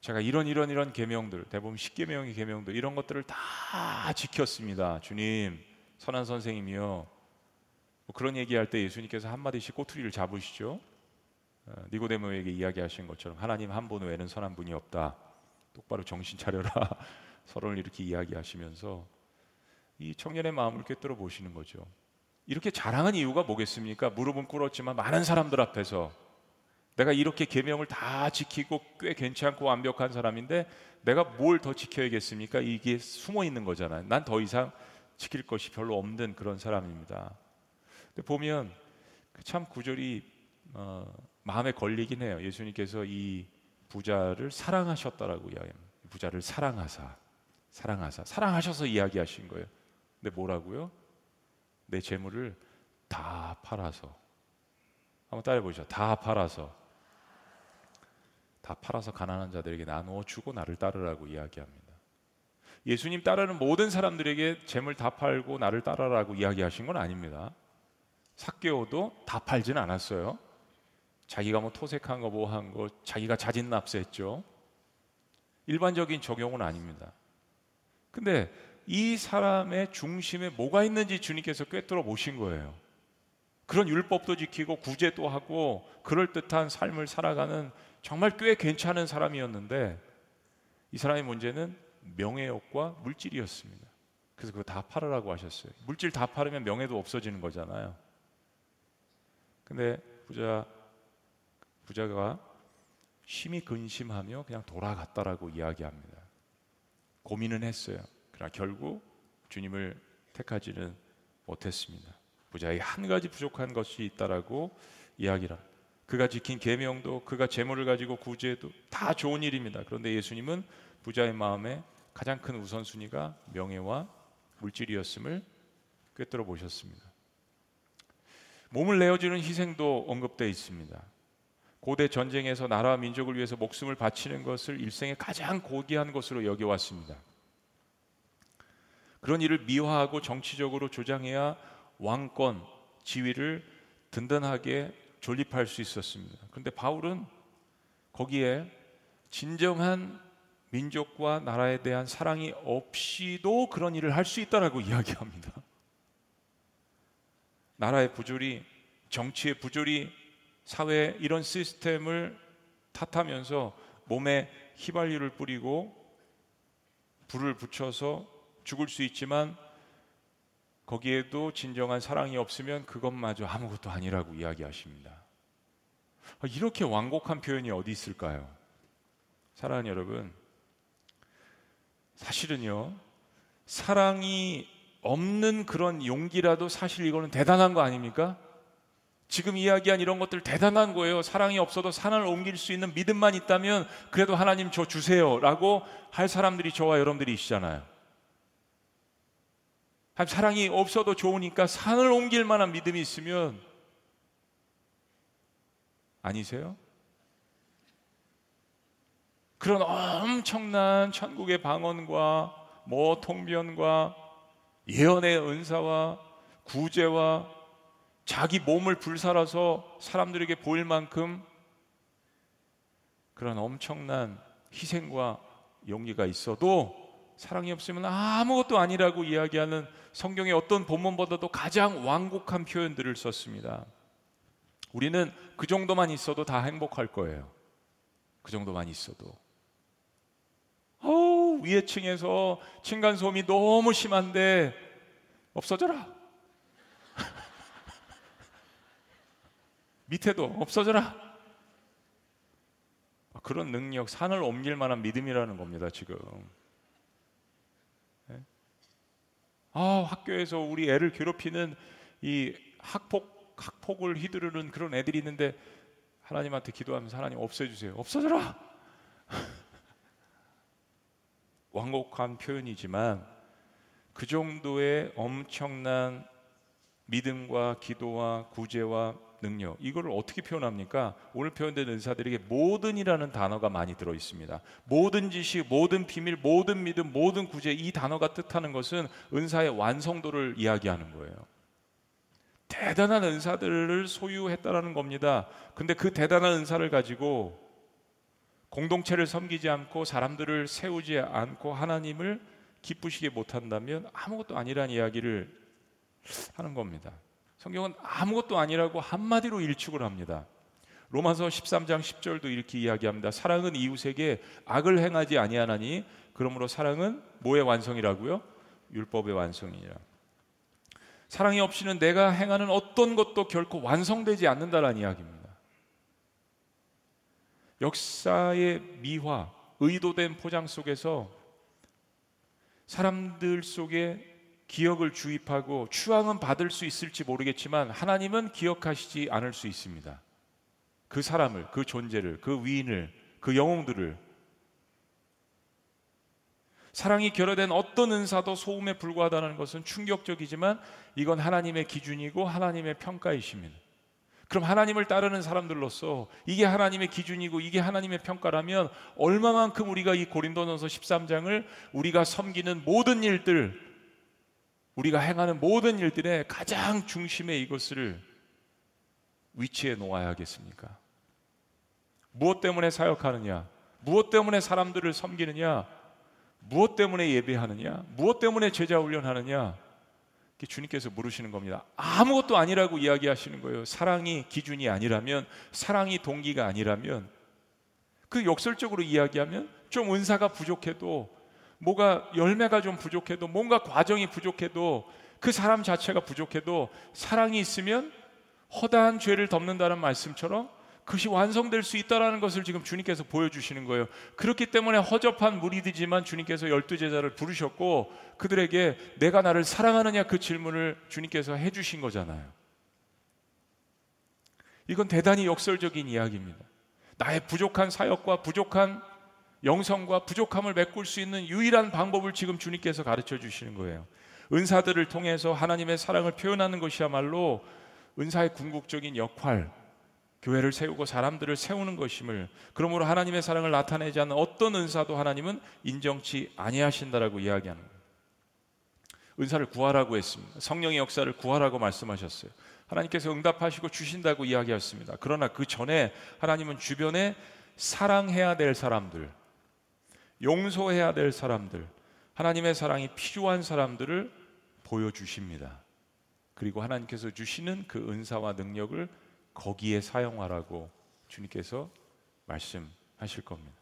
제가 이런 이런 이런 계명들, 대부분 10계명의 계명들 이런 것들을 다 지켰습니다. 주님, 선한 선생님이요. 뭐 그런 얘기할 때 예수님께서 한 마디씩 꼬투리를 잡으시죠. 어, 니고데모에게 이야기하신 것처럼 하나님 한 분 외에는 선한 분이 없다. 똑바로 정신 차려라. 서로를 이렇게 이야기하시면서 이 청년의 마음을 꿰뚫어 보시는 거죠. 이렇게 자랑한 이유가 뭐겠습니까? 무릎은 꿇었지만 많은 사람들 앞에서 내가 이렇게 계명을 다 지키고 꽤 괜찮고 완벽한 사람인데 내가 뭘 더 지켜야겠습니까? 이게 숨어 있는 거잖아요. 난 더 이상 지킬 것이 별로 없는 그런 사람입니다. 근데 보면 그참 구절이 어, 마음에 걸리긴 해요. 예수님께서 이 부자를 사랑하셨다라고 이야기합니다. 부자를 사랑하사, 사랑하사, 사랑하셔서 이야기하신 거예요. 근데 뭐라고요? 내 재물을 다 팔아서 한번 따라 보시죠. 다 팔아서 다 팔아서 가난한 자들에게 나누어 주고 나를 따르라고 이야기합니다. 예수님 따르는 모든 사람들에게 재물 다 팔고 나를 따르라고 이야기하신 건 아닙니다. 삭개오도 다 팔진 않았어요. 자기가 뭐 토색한 거 뭐 한 거 자기가 자진 납세했죠. 일반적인 적용은 아닙니다. 근데 이 사람의 중심에 뭐가 있는지 주님께서 꿰뚫어 보신 거예요. 그런 율법도 지키고 구제도 하고 그럴듯한 삶을 살아가는 정말 꽤 괜찮은 사람이었는데 이 사람의 문제는 명예욕과 물질이었습니다. 그래서 그거 다 팔으라고 하셨어요. 물질 다 팔으면 명예도 없어지는 거잖아요. 근데 부자 부자가 심히 근심하며 그냥 돌아갔다라고 이야기합니다. 고민은 했어요. 그러나 결국 주님을 택하지는 못했습니다. 부자의 한 가지 부족한 것이 있다라고 이야기를 그가 지킨 계명도 그가 재물을 가지고 구제도 다 좋은 일입니다. 그런데 예수님은 부자의 마음에 가장 큰 우선순위가 명예와 물질이었음을 꿰뚫어 보셨습니다. 몸을 내어주는 희생도 언급되어 있습니다. 고대 전쟁에서 나라와 민족을 위해서 목숨을 바치는 것을 일생의 가장 고귀한 것으로 여겨왔습니다. 그런 일을 미화하고 정치적으로 조장해야 왕권, 지위를 든든하게 존립할 수 있었습니다. 그런데 바울은 거기에 진정한 민족과 나라에 대한 사랑이 없이도 그런 일을 할 수 있다라고 이야기합니다. 나라의 부조리, 정치의 부조리, 사회 이런 시스템을 탓하면서 몸에 휘발유를 뿌리고 불을 붙여서 죽을 수 있지만 거기에도 진정한 사랑이 없으면 그것마저 아무것도 아니라고 이야기하십니다. 아, 이렇게 완곡한 표현이 어디 있을까요? 사랑하는 여러분, 사실은요, 사랑이 없는 그런 용기라도 사실 이거는 대단한 거 아닙니까? 지금 이야기한 이런 것들 대단한 거예요. 사랑이 없어도 산을 옮길 수 있는 믿음만 있다면 그래도 하나님 저 주세요라고 할 사람들이 저와 여러분들이시잖아요. 사랑이 없어도 좋으니까 산을 옮길 만한 믿음이 있으면 아니세요? 그런 엄청난 천국의 방언과 뭐 통변과 예언의 은사와 구제와 자기 몸을 불살아서 사람들에게 보일 만큼 그런 엄청난 희생과 용기가 있어도 사랑이 없으면 아무것도 아니라고 이야기하는 성경의 어떤 본문보다도 가장 완곡한 표현들을 썼습니다. 우리는 그 정도만 있어도 다 행복할 거예요. 그 정도만 있어도. 어, 위에 층에서 층간소음이 너무 심한데 없어져라. 밑에도 없어져라. 그런 능력, 산을 옮길 만한 믿음이라는 겁니다, 지금. 네? 아, 학교에서 우리 애를 괴롭히는 이 학폭 학폭을 휘두르는 그런 애들이 있는데 하나님한테 기도하면서 하나님 없애주세요. 없어져라. 완곡한 표현이지만 그 정도의 엄청난 믿음과 기도와 구제와 능력 이거를 어떻게 표현합니까? 오늘 표현된 은사들에게 모든이라는 단어가 많이 들어 있습니다. 모든 지식, 모든 비밀, 모든 믿음, 모든 구제 이 단어가 뜻하는 것은 은사의 완성도를 이야기하는 거예요. 대단한 은사들을 소유했다라는 겁니다. 근데 그 대단한 은사를 가지고 공동체를 섬기지 않고 사람들을 세우지 않고 하나님을 기쁘시게 못한다면 아무것도 아니란 이야기를 하는 겁니다. 성경은 아무것도 아니라고 한마디로 일축을 합니다. 로마서 13장 10절도 이렇게 이야기합니다. 사랑은 이웃에게 악을 행하지 아니하나니 그러므로 사랑은 뭐의 완성이라고요? 율법의 완성이라. 사랑이 없이는 내가 행하는 어떤 것도 결코 완성되지 않는다라는 이야기입니다. 역사의 미화, 의도된 포장 속에서 사람들 속에 기억을 주입하고 추앙은 받을 수 있을지 모르겠지만 하나님은 기억하시지 않을 수 있습니다. 그 사람을, 그 존재를, 그 위인을, 그 영웅들을 사랑이 결여된 어떤 은사도 소음에 불과하다는 것은 충격적이지만 이건 하나님의 기준이고 하나님의 평가이십니다. 그럼 하나님을 따르는 사람들로서 이게 하나님의 기준이고 이게 하나님의 평가라면 얼마만큼 우리가 이 고린도전서 13장을 우리가 섬기는 모든 일들 우리가 행하는 모든 일들의 가장 중심에 이것을 위치해 놓아야 하겠습니까? 무엇 때문에 사역하느냐? 무엇 때문에 사람들을 섬기느냐? 무엇 때문에 예배하느냐? 무엇 때문에 제자 훈련하느냐? 주님께서 물으시는 겁니다. 아무것도 아니라고 이야기하시는 거예요. 사랑이 기준이 아니라면, 사랑이 동기가 아니라면, 그 역설적으로 이야기하면 좀 은사가 부족해도 뭐가 열매가 좀 부족해도 뭔가 과정이 부족해도 그 사람 자체가 부족해도 사랑이 있으면 허다한 죄를 덮는다는 말씀처럼 그것이 완성될 수 있다라는 것을 지금 주님께서 보여주시는 거예요. 그렇기 때문에 허접한 무리들지만 주님께서 열두 제자를 부르셨고 그들에게 내가 나를 사랑하느냐 그 질문을 주님께서 해주신 거잖아요. 이건 대단히 역설적인 이야기입니다. 나의 부족한 사역과 부족한 영성과 부족함을 메꿀 수 있는 유일한 방법을 지금 주님께서 가르쳐 주시는 거예요. 은사들을 통해서 하나님의 사랑을 표현하는 것이야말로 은사의 궁극적인 역할, 교회를 세우고 사람들을 세우는 것임을 그러므로 하나님의 사랑을 나타내지 않는 어떤 은사도 하나님은 인정치 아니하신다라고 이야기하는 거예요. 은사를 구하라고 했습니다. 성령의 역사를 구하라고 말씀하셨어요. 하나님께서 응답하시고 주신다고 이야기했습니다. 그러나 그 전에 하나님은 주변에 사랑해야 될 사람들, 용서해야 될 사람들, 하나님의 사랑이 필요한 사람들을 보여주십니다. 그리고 하나님께서 주시는 그 은사와 능력을 거기에 사용하라고 주님께서 말씀하실 겁니다.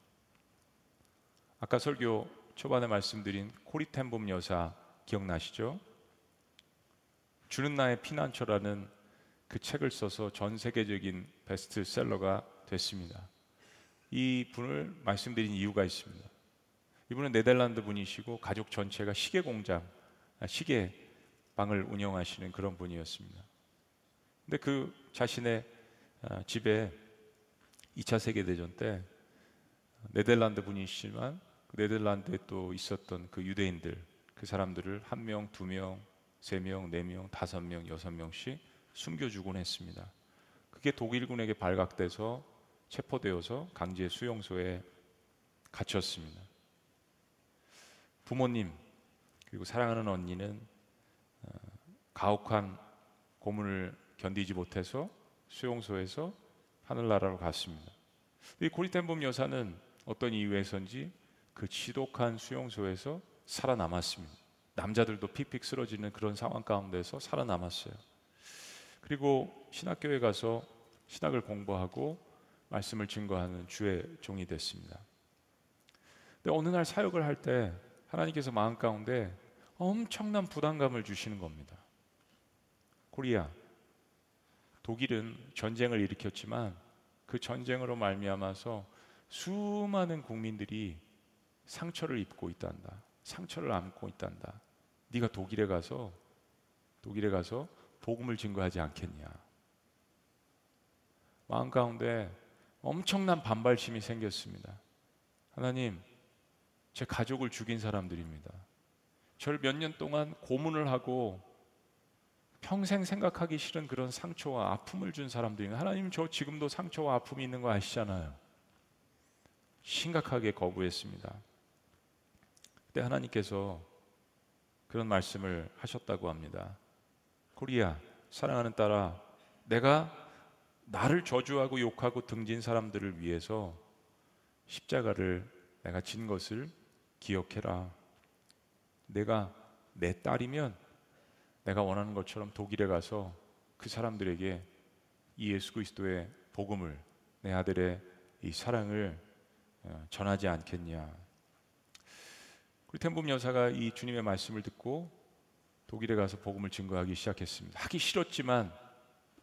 아까 설교 초반에 말씀드린 코리템봄 여사 기억나시죠? 주는 나의 피난처라는 그 책을 써서 전 세계적인 베스트셀러가 됐습니다. 이 분을 말씀드린 이유가 있습니다. 이분은 네덜란드 분이시고 가족 전체가 시계 공장, 아, 시계 방을 운영하시는 그런 분이었습니다. 근데 그 자신의 아, 집에 2차 세계 대전 때 네덜란드 분이시지만 그 네덜란드에 또 있었던 그 유대인들 그 사람들을 한 명, 두 명, 세 명, 네 명, 다섯 명, 여섯 명씩 숨겨주곤 했습니다. 그게 독일군에게 발각돼서 체포되어서 강제 수용소에 갇혔습니다. 부모님 그리고 사랑하는 언니는 어, 가혹한 고문을 견디지 못해서 수용소에서 하늘나라로 갔습니다. 이 고리템봄 여사는 어떤 이유에선지 그 지독한 수용소에서 살아남았습니다. 남자들도 픽픽 쓰러지는 그런 상황 가운데서 살아남았어요. 그리고 신학교에 가서 신학을 공부하고 말씀을 증거하는 주의 종이 됐습니다. 근데 어느 날 사역을 할 때 하나님께서 마음 가운데 엄청난 부담감을 주시는 겁니다. 코리아 독일은 전쟁을 일으켰지만 그 전쟁으로 말미암아서 수많은 국민들이 상처를 입고 있단다. 상처를 안고 있단다. 네가 독일에 가서 독일에 가서 복음을 증거하지 않겠냐. 마음 가운데 엄청난 반발심이 생겼습니다. 하나님, 제 가족을 죽인 사람들입니다. 저를 몇 년 동안 고문을 하고 평생 생각하기 싫은 그런 상처와 아픔을 준 사람들이 하나님 저 지금도 상처와 아픔이 있는 거 아시잖아요. 심각하게 거부했습니다. 그때 하나님께서 그런 말씀을 하셨다고 합니다. 코리아 사랑하는 딸아 내가 나를 저주하고 욕하고 등진 사람들을 위해서 십자가를 내가 진 것을 기억해라. 내가 내 딸이면 내가 원하는 것처럼 독일에 가서 그 사람들에게 이 예수 그리스도의 복음을 내 아들의 이 사랑을 어, 전하지 않겠냐. 우리 텐봄 여사가 이 주님의 말씀을 듣고 독일에 가서 복음을 증거하기 시작했습니다. 하기 싫었지만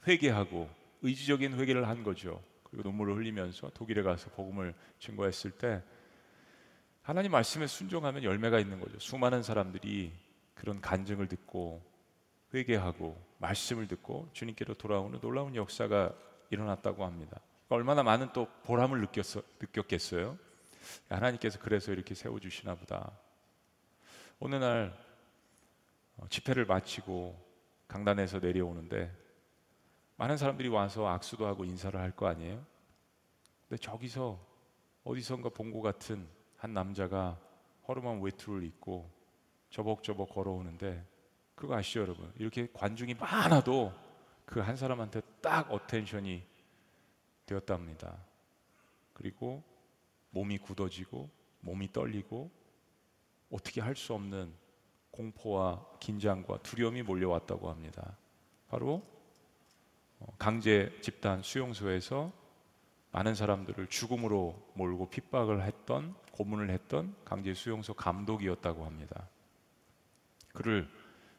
회개하고 의지적인 회개를 한 거죠. 그리고 눈물을 흘리면서 독일에 가서 복음을 증거했을 때 하나님 말씀에 순종하면 열매가 있는 거죠. 수많은 사람들이 그런 간증을 듣고 회개하고 말씀을 듣고 주님께로 돌아오는 놀라운 역사가 일어났다고 합니다. 그러니까 얼마나 많은 또 보람을 느꼈어, 느꼈겠어요. 하나님께서 그래서 이렇게 세워주시나 보다. 어느 날 어, 집회를 마치고 강단에서 내려오는데 많은 사람들이 와서 악수도 하고 인사를 할 거 아니에요? 근데 저기서 어디선가 본 것 같은 한 남자가 허름한 외투를 입고 저벅저벅 걸어오는데 그거 아시죠 여러분? 이렇게 관중이 많아도 그 한 사람한테 딱 어텐션이 되었답니다. 그리고 몸이 굳어지고 몸이 떨리고 어떻게 할 수 없는 공포와 긴장과 두려움이 몰려왔다고 합니다. 바로 어, 강제 집단 수용소에서 많은 사람들을 죽음으로 몰고 핍박을 했던 고문을 했던 강제 수용소 감독이었다고 합니다. 그를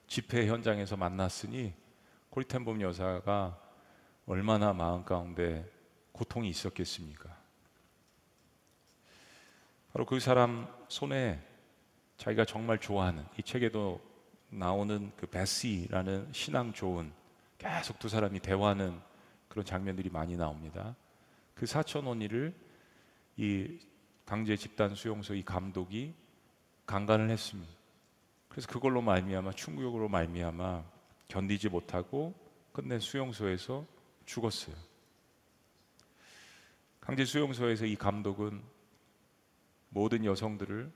집회 현장에서 만났으니 코리텐봄 여사가 얼마나 마음 가운데 고통이 있었겠습니까? 바로 그 사람 손에 자기가 정말 좋아하는 이 책에도 나오는 그 베시라는 신앙 좋은 계속 두 사람이 대화하는 그런 장면들이 많이 나옵니다. 그 사천 원이를 이 강제 집단 수용소 이 감독이 강간을 했습니다. 그래서 그걸로 말미암아 충격으로 말미암아 견디지 못하고 끝내 수용소에서 죽었어요. 강제 수용소에서 이 감독은 모든 여성들을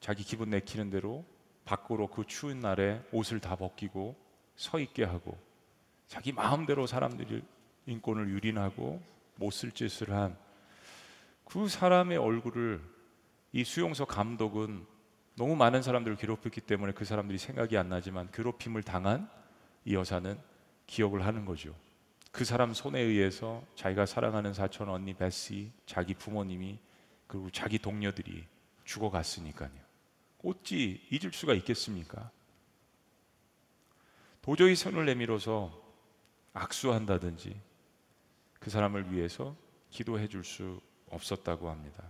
자기 기분 내키는 대로 밖으로 그 추운 날에 옷을 다 벗기고 서 있게 하고 자기 마음대로 사람들이 인권을 유린하고 못 쓸 짓을 한 그 사람의 얼굴을 이 수용소 감독은 너무 많은 사람들을 괴롭혔기 때문에 그 사람들이 생각이 안 나지만 괴롭힘을 당한 이 여사는 기억을 하는 거죠. 그 사람 손에 의해서 자기가 사랑하는 사촌 언니 베시, 자기 부모님이 그리고 자기 동료들이 죽어갔으니까요. 어찌 잊을 수가 있겠습니까? 도저히 손을 내밀어서 악수한다든지 그 사람을 위해서 기도해 줄 수 없었다고 합니다.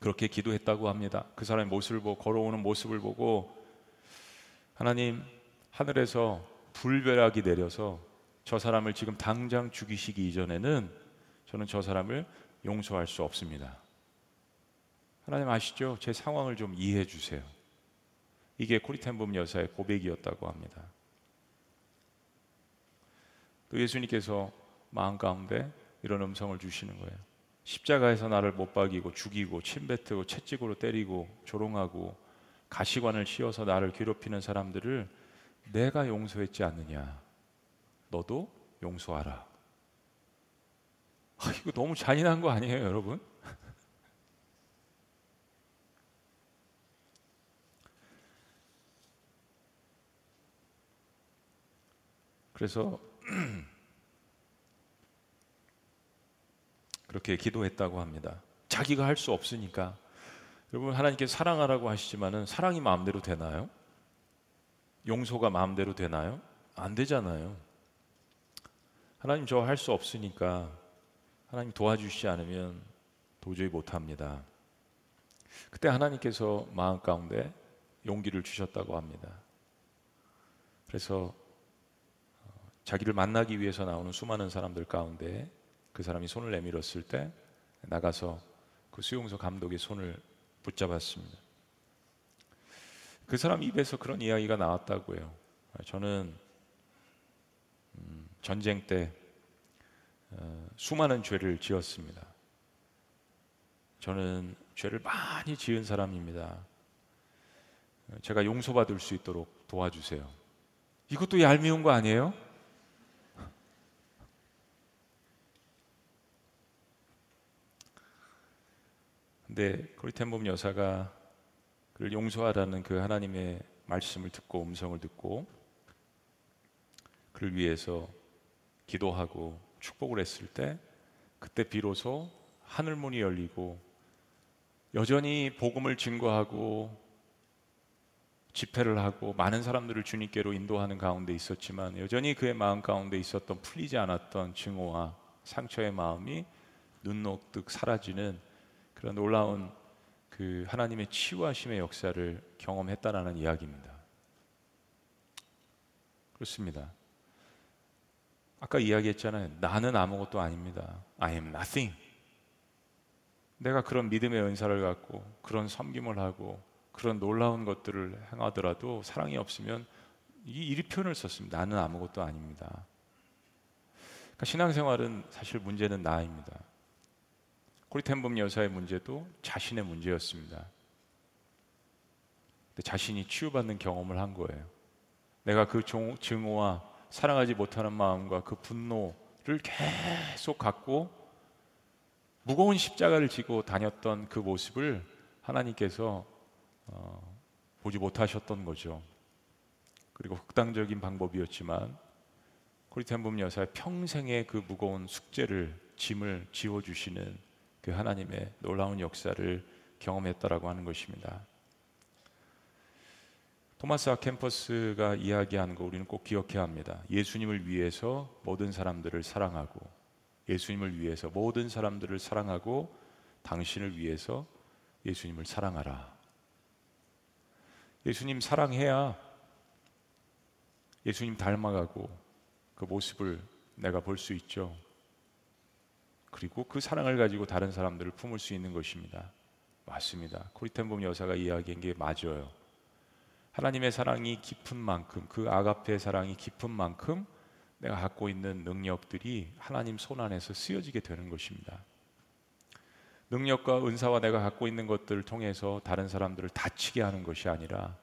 그렇게 기도했다고 합니다. 그 사람의 모습을 보고 걸어오는 모습을 보고 하나님 하늘에서 불벼락이 내려서 저 사람을 지금 당장 죽이시기 이전에는 저는 저 사람을 용서할 수 없습니다. 하나님 아시죠? 제 상황을 좀 이해해 주세요. 이게 코리텐붐 여사의 고백이었다고 합니다. 또 예수님께서 마음 가운데 이런 음성을 주시는 거예요. 십자가에서 나를 못 박이고 죽이고 침뱉고 채찍으로 때리고 조롱하고 가시관을 씌워서 나를 괴롭히는 사람들을 내가 용서했지 않느냐. 너도 용서하라. 아, 이거 너무 잔인한 거 아니에요, 여러분? 그래서 그렇게 기도했다고 합니다. 자기가 할 수 없으니까. 여러분 하나님께서 사랑하라고 하시지만은 사랑이 마음대로 되나요? 용서가 마음대로 되나요? 안 되잖아요. 하나님 저 할 수 없으니까 하나님 도와주시지 않으면 도저히 못 합니다. 그때 하나님께서 마음 가운데 용기를 주셨다고 합니다. 그래서 어, 자기를 만나기 위해서 나오는 수많은 사람들 가운데 그 사람이 손을 내밀었을 때 나가서 그 수용소 감독의 손을 붙잡았습니다. 그 사람 입에서 그런 이야기가 나왔다고요. 저는 음, 전쟁 때 어, 수많은 죄를 지었습니다. 저는 죄를 많이 지은 사람입니다. 제가 용서받을 수 있도록 도와주세요. 이것도 얄미운 거 아니에요? 근데 코리텐범 여사가 그를 용서하라는 그 하나님의 말씀을 듣고 음성을 듣고 그를 위해서 기도하고 축복을 했을 때 그때 비로소 하늘 문이 열리고 여전히 복음을 증거하고 집회를 하고 많은 사람들을 주님께로 인도하는 가운데 있었지만 여전히 그의 마음 가운데 있었던 풀리지 않았던 증오와 상처의 마음이 눈 녹듯 사라지는 그런 놀라운 그 하나님의 치유하심의 역사를 경험했다라는 이야기입니다. 그렇습니다. 아까 이야기했잖아요. 나는 아무것도 아닙니다. I am nothing. 내가 그런 믿음의 은사를 갖고 그런 섬김을 하고 그런 놀라운 것들을 행하더라도 사랑이 없으면 이 이리 표현을 썼습니다. 나는 아무것도 아닙니다. 그러니까 신앙생활은 사실 문제는 나입니다. 코리텐범 여사의 문제도 자신의 문제였습니다. 자신이 치유받는 경험을 한 거예요. 내가 그 증오와 사랑하지 못하는 마음과 그 분노를 계속 갖고 무거운 십자가를 지고 다녔던 그 모습을 하나님께서 어, 보지 못하셨던 거죠. 그리고 극단적인 방법이었지만 코리텐범 여사의 평생의 그 무거운 숙제를 짐을 지워 주시는 그 하나님의 놀라운 역사를 경험했다라고 하는 것입니다. 토마스 아캠퍼스가 이야기한 거 우리는 꼭 기억해야 합니다. 예수님을 위해서 모든 사람들을 사랑하고 예수님을 위해서 모든 사람들을 사랑하고 당신을 위해서 예수님을 사랑하라. 예수님 사랑해야 예수님 닮아가고 그 모습을 내가 볼 수 있죠. 그리고 그 사랑을 가지고 다른 사람들을 품을 수 있는 것입니다. 맞습니다. 코리텐범 여사가 이야기한 게 맞아요. 하나님의 사랑이 깊은 만큼 그 아가페의 사랑이 깊은 만큼 내가 갖고 있는 능력들이 하나님 손 안에서 쓰여지게 되는 것입니다. 능력과 은사와 내가 갖고 있는 것들을 통해서 다른 사람들을 다치게 하는 것이 아니라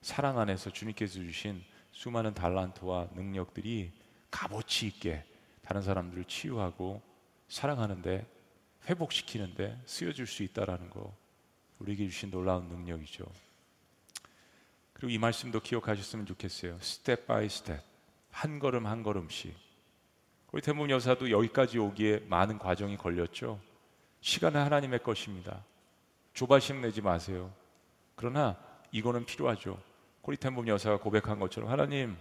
사랑 안에서 주님께서 주신 수많은 달란트와 능력들이 값어치 있게 다른 사람들을 치유하고 사랑하는데 회복시키는데 쓰여질 수 있다라는 거 우리에게 주신 놀라운 능력이죠. 그리고 이 말씀도 기억하셨으면 좋겠어요. step by step 한 걸음 한 걸음씩 우리 텐 붐 여사도 여기까지 오기에 많은 과정이 걸렸죠. 시간은 하나님의 것입니다. 조바심 내지 마세요. 그러나 이거는 필요하죠. 코리 텐 붐 여사가 고백한 것처럼 하나님,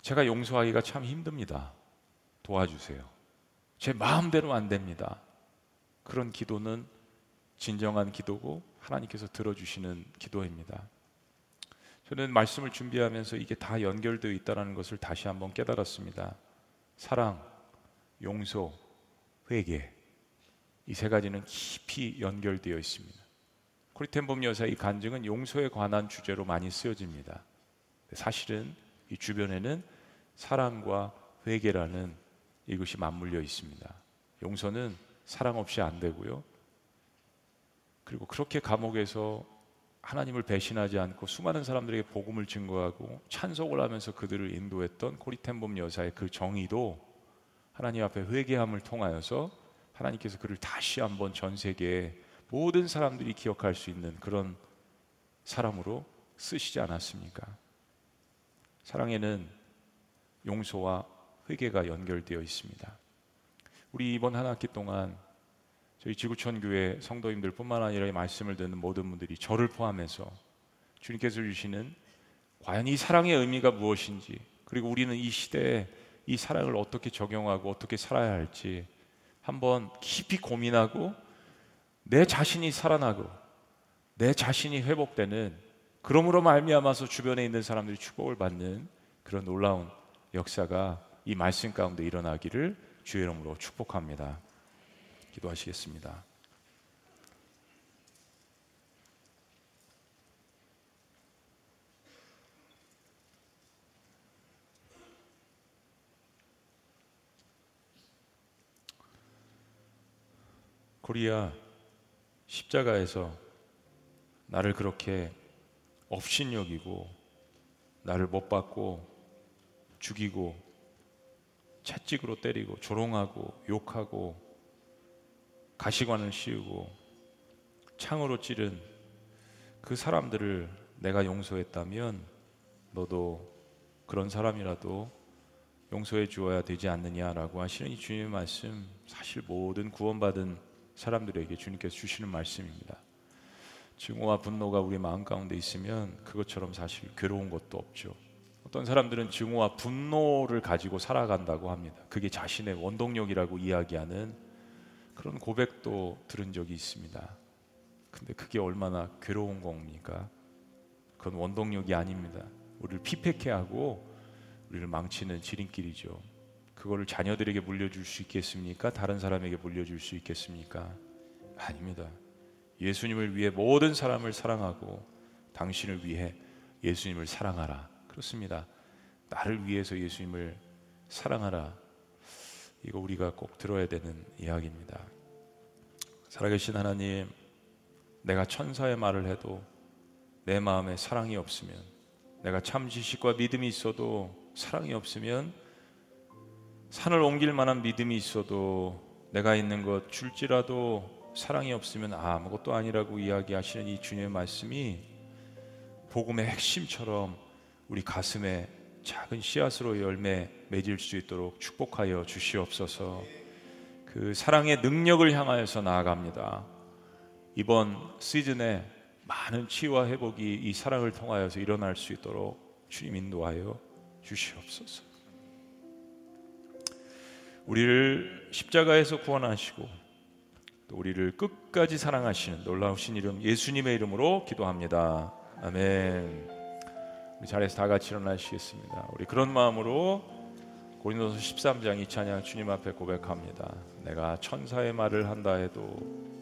제가 용서하기가 참 힘듭니다. 도와주세요. 제 마음대로 안 됩니다. 그런 기도는 진정한 기도고 하나님께서 들어주시는 기도입니다. 저는 말씀을 준비하면서 이게 다 연결되어 있다는 것을 다시 한번 깨달았습니다. 사랑, 용서, 회개. 이 세 가지는 깊이 연결되어 있습니다. 코리텐범 여사의 간증은 용서에 관한 주제로 많이 쓰여집니다. 사실은 이 주변에는 사랑과 회개라는 이것이 맞물려 있습니다. 용서는 사랑 없이 안 되고요. 그리고 그렇게 감옥에서 하나님을 배신하지 않고 수많은 사람들에게 복음을 증거하고 찬송을 하면서 그들을 인도했던 코리텐범 여사의 그 정의도 하나님 앞에 회개함을 통하여서 하나님께서 그를 다시 한번 전 세계에 모든 사람들이 기억할 수 있는 그런 사람으로 쓰시지 않았습니까? 사랑에는 용서와 회개가 연결되어 있습니다. 우리 이번 한 학기 동안 저희 지구촌 교회 성도님들뿐만 아니라 이 말씀을 듣는 모든 분들이 저를 포함해서 주님께서 주시는 과연 이 사랑의 의미가 무엇인지 그리고 우리는 이 시대에 이 사랑을 어떻게 적용하고 어떻게 살아야 할지 한번 깊이 고민하고 내 자신이 살아나고 내 자신이 회복되는 그러므로 말미암아서 주변에 있는 사람들이 축복을 받는 그런 놀라운 역사가 이 말씀 가운데 일어나기를 주의 이름으로 축복합니다. 기도하시겠습니다. 코리아 십자가에서 나를 그렇게 업신여기고 나를 못 받고 죽이고 채찍으로 때리고 조롱하고 욕하고 가시관을 씌우고 창으로 찌른 그 사람들을 내가 용서했다면 너도 그런 사람이라도 용서해 주어야 되지 않느냐라고 하시는 이 주님의 말씀 사실 모든 구원받은 사람들에게 주님께서 주시는 말씀입니다. 증오와 분노가 우리 마음 가운데 있으면 그것처럼 사실 괴로운 것도 없죠. 어떤 사람들은 증오와 분노를 가지고 살아간다고 합니다. 그게 자신의 원동력이라고 이야기하는 그런 고백도 들은 적이 있습니다. 근데 그게 얼마나 괴로운 겁니까? 그건 원동력이 아닙니다. 우리를 피폐케 하고 우리를 망치는 지름길이죠. 그거를 자녀들에게 물려줄 수 있겠습니까? 다른 사람에게 물려줄 수 있겠습니까? 아닙니다. 예수님을 위해 모든 사람을 사랑하고 당신을 위해 예수님을 사랑하라. 그렇습니다. 나를 위해서 예수님을 사랑하라. 이거 우리가 꼭 들어야 되는 이야기입니다. 살아계신 하나님, 내가 천사의 말을 해도 내 마음에 사랑이 없으면, 내가 참 지식과 믿음이 있어도 사랑이 없으면, 산을 옮길 만한 믿음이 있어도 내가 있는 것 줄지라도 사랑이 없으면 아무것도 아니라고 이야기하시는 이 주님의 말씀이 복음의 핵심처럼 우리 가슴에 작은 씨앗으로 열매 맺을 수 있도록 축복하여 주시옵소서. 그 사랑의 능력을 향하여서 나아갑니다. 이번 시즌에 많은 치유와 회복이 이 사랑을 통하여서 일어날 수 있도록 주님 인도하여 주시옵소서. 우리를 십자가에서 구원하시고 또 우리를 끝까지 사랑하시는 놀라우신 이름 예수님의 이름으로 기도합니다. 아멘. 우리 자리에서 다 같이 일어나시겠습니다. 우리 그런 마음으로 고린도서 13장 이 찬양 주님 앞에 고백합니다. 내가 천사의 말을 한다 해도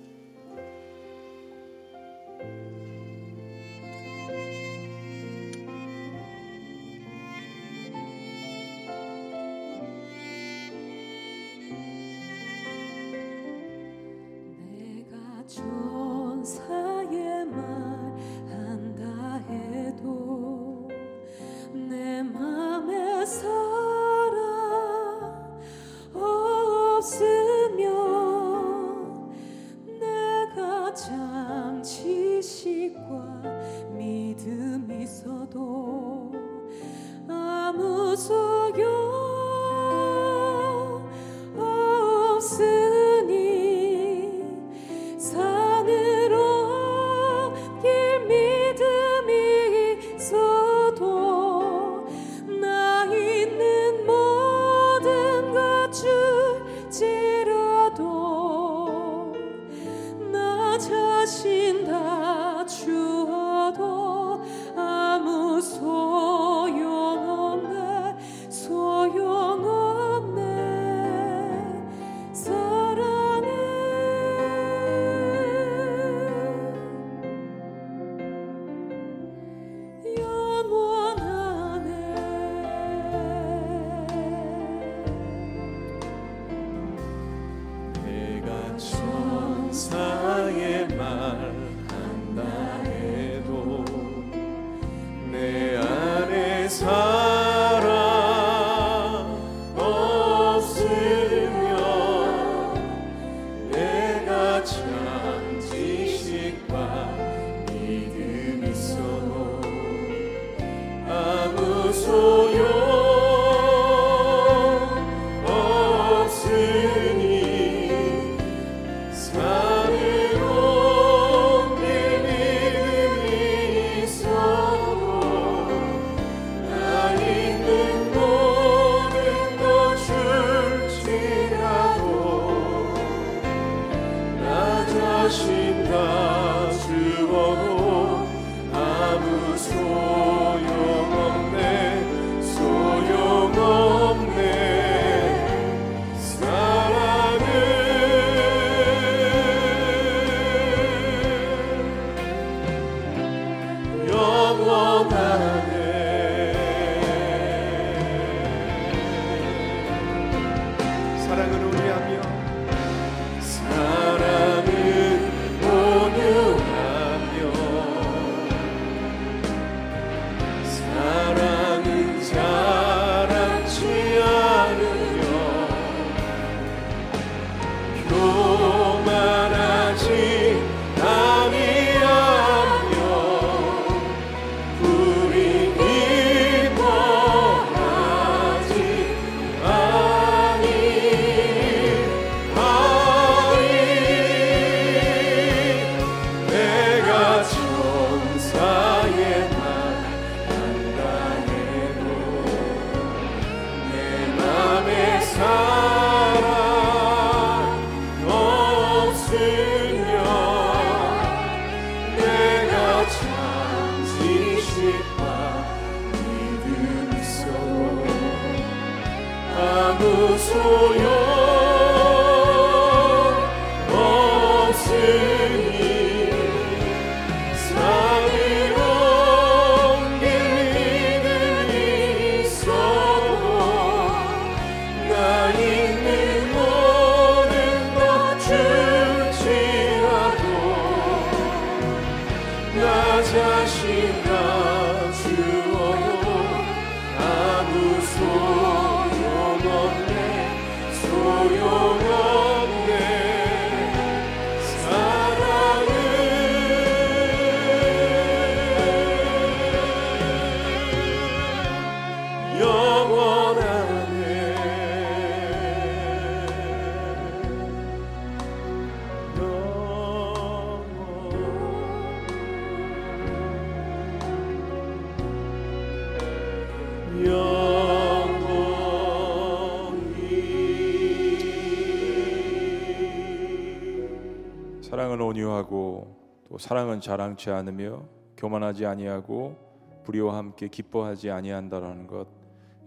사랑은 자랑치 않으며 교만하지 아니하고 불의와 함께 기뻐하지 아니한다라는 것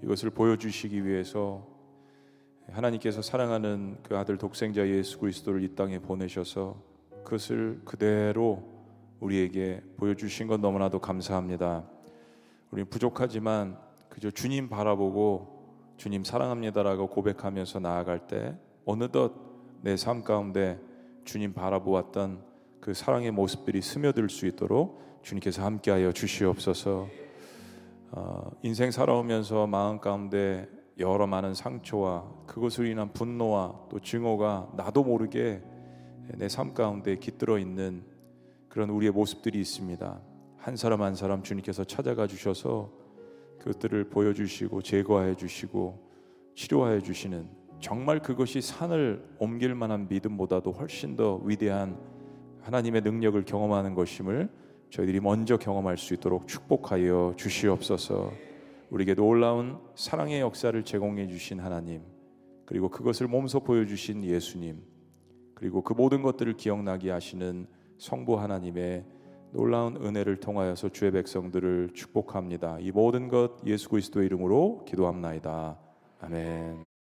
이것을 보여주시기 위해서 하나님께서 사랑하는 그 아들 독생자 예수 그리스도를 이 땅에 보내셔서 그것을 그대로 우리에게 보여주신 것 너무나도 감사합니다. 우리 부족하지만 그저 주님 바라보고 주님 사랑합니다라고 고백하면서 나아갈 때 어느덧 내 삶 가운데 주님 바라보았던 그 사랑의 모습들이 스며들 수 있도록 주님께서 함께하여 주시옵소서. 어, 인생 살아오면서 마음 가운데 여러 많은 상처와 그것으로 인한 분노와 또 증오가 나도 모르게 내 삶 가운데 깃들어 있는 그런 우리의 모습들이 있습니다. 한 사람 한 사람 주님께서 찾아가 주셔서 그것들을 보여주시고 제거해 주시고 치료하여 주시는 정말 그것이 산을 옮길 만한 믿음보다도 훨씬 더 위대한 하나님의 능력을 경험하는 것임을 저희들이 먼저 경험할 수 있도록 축복하여 주시옵소서. 우리에게 놀라운 사랑의 역사를 제공해 주신 하나님, 그리고 그것을 몸소 보여주신 예수님, 그리고 그 모든 것들을 기억나게 하시는 성부 하나님의 놀라운 은혜를 통하여서 주의 백성들을 축복합니다. 이 모든 것 예수 그리스도의 이름으로 기도합나이다. 아멘.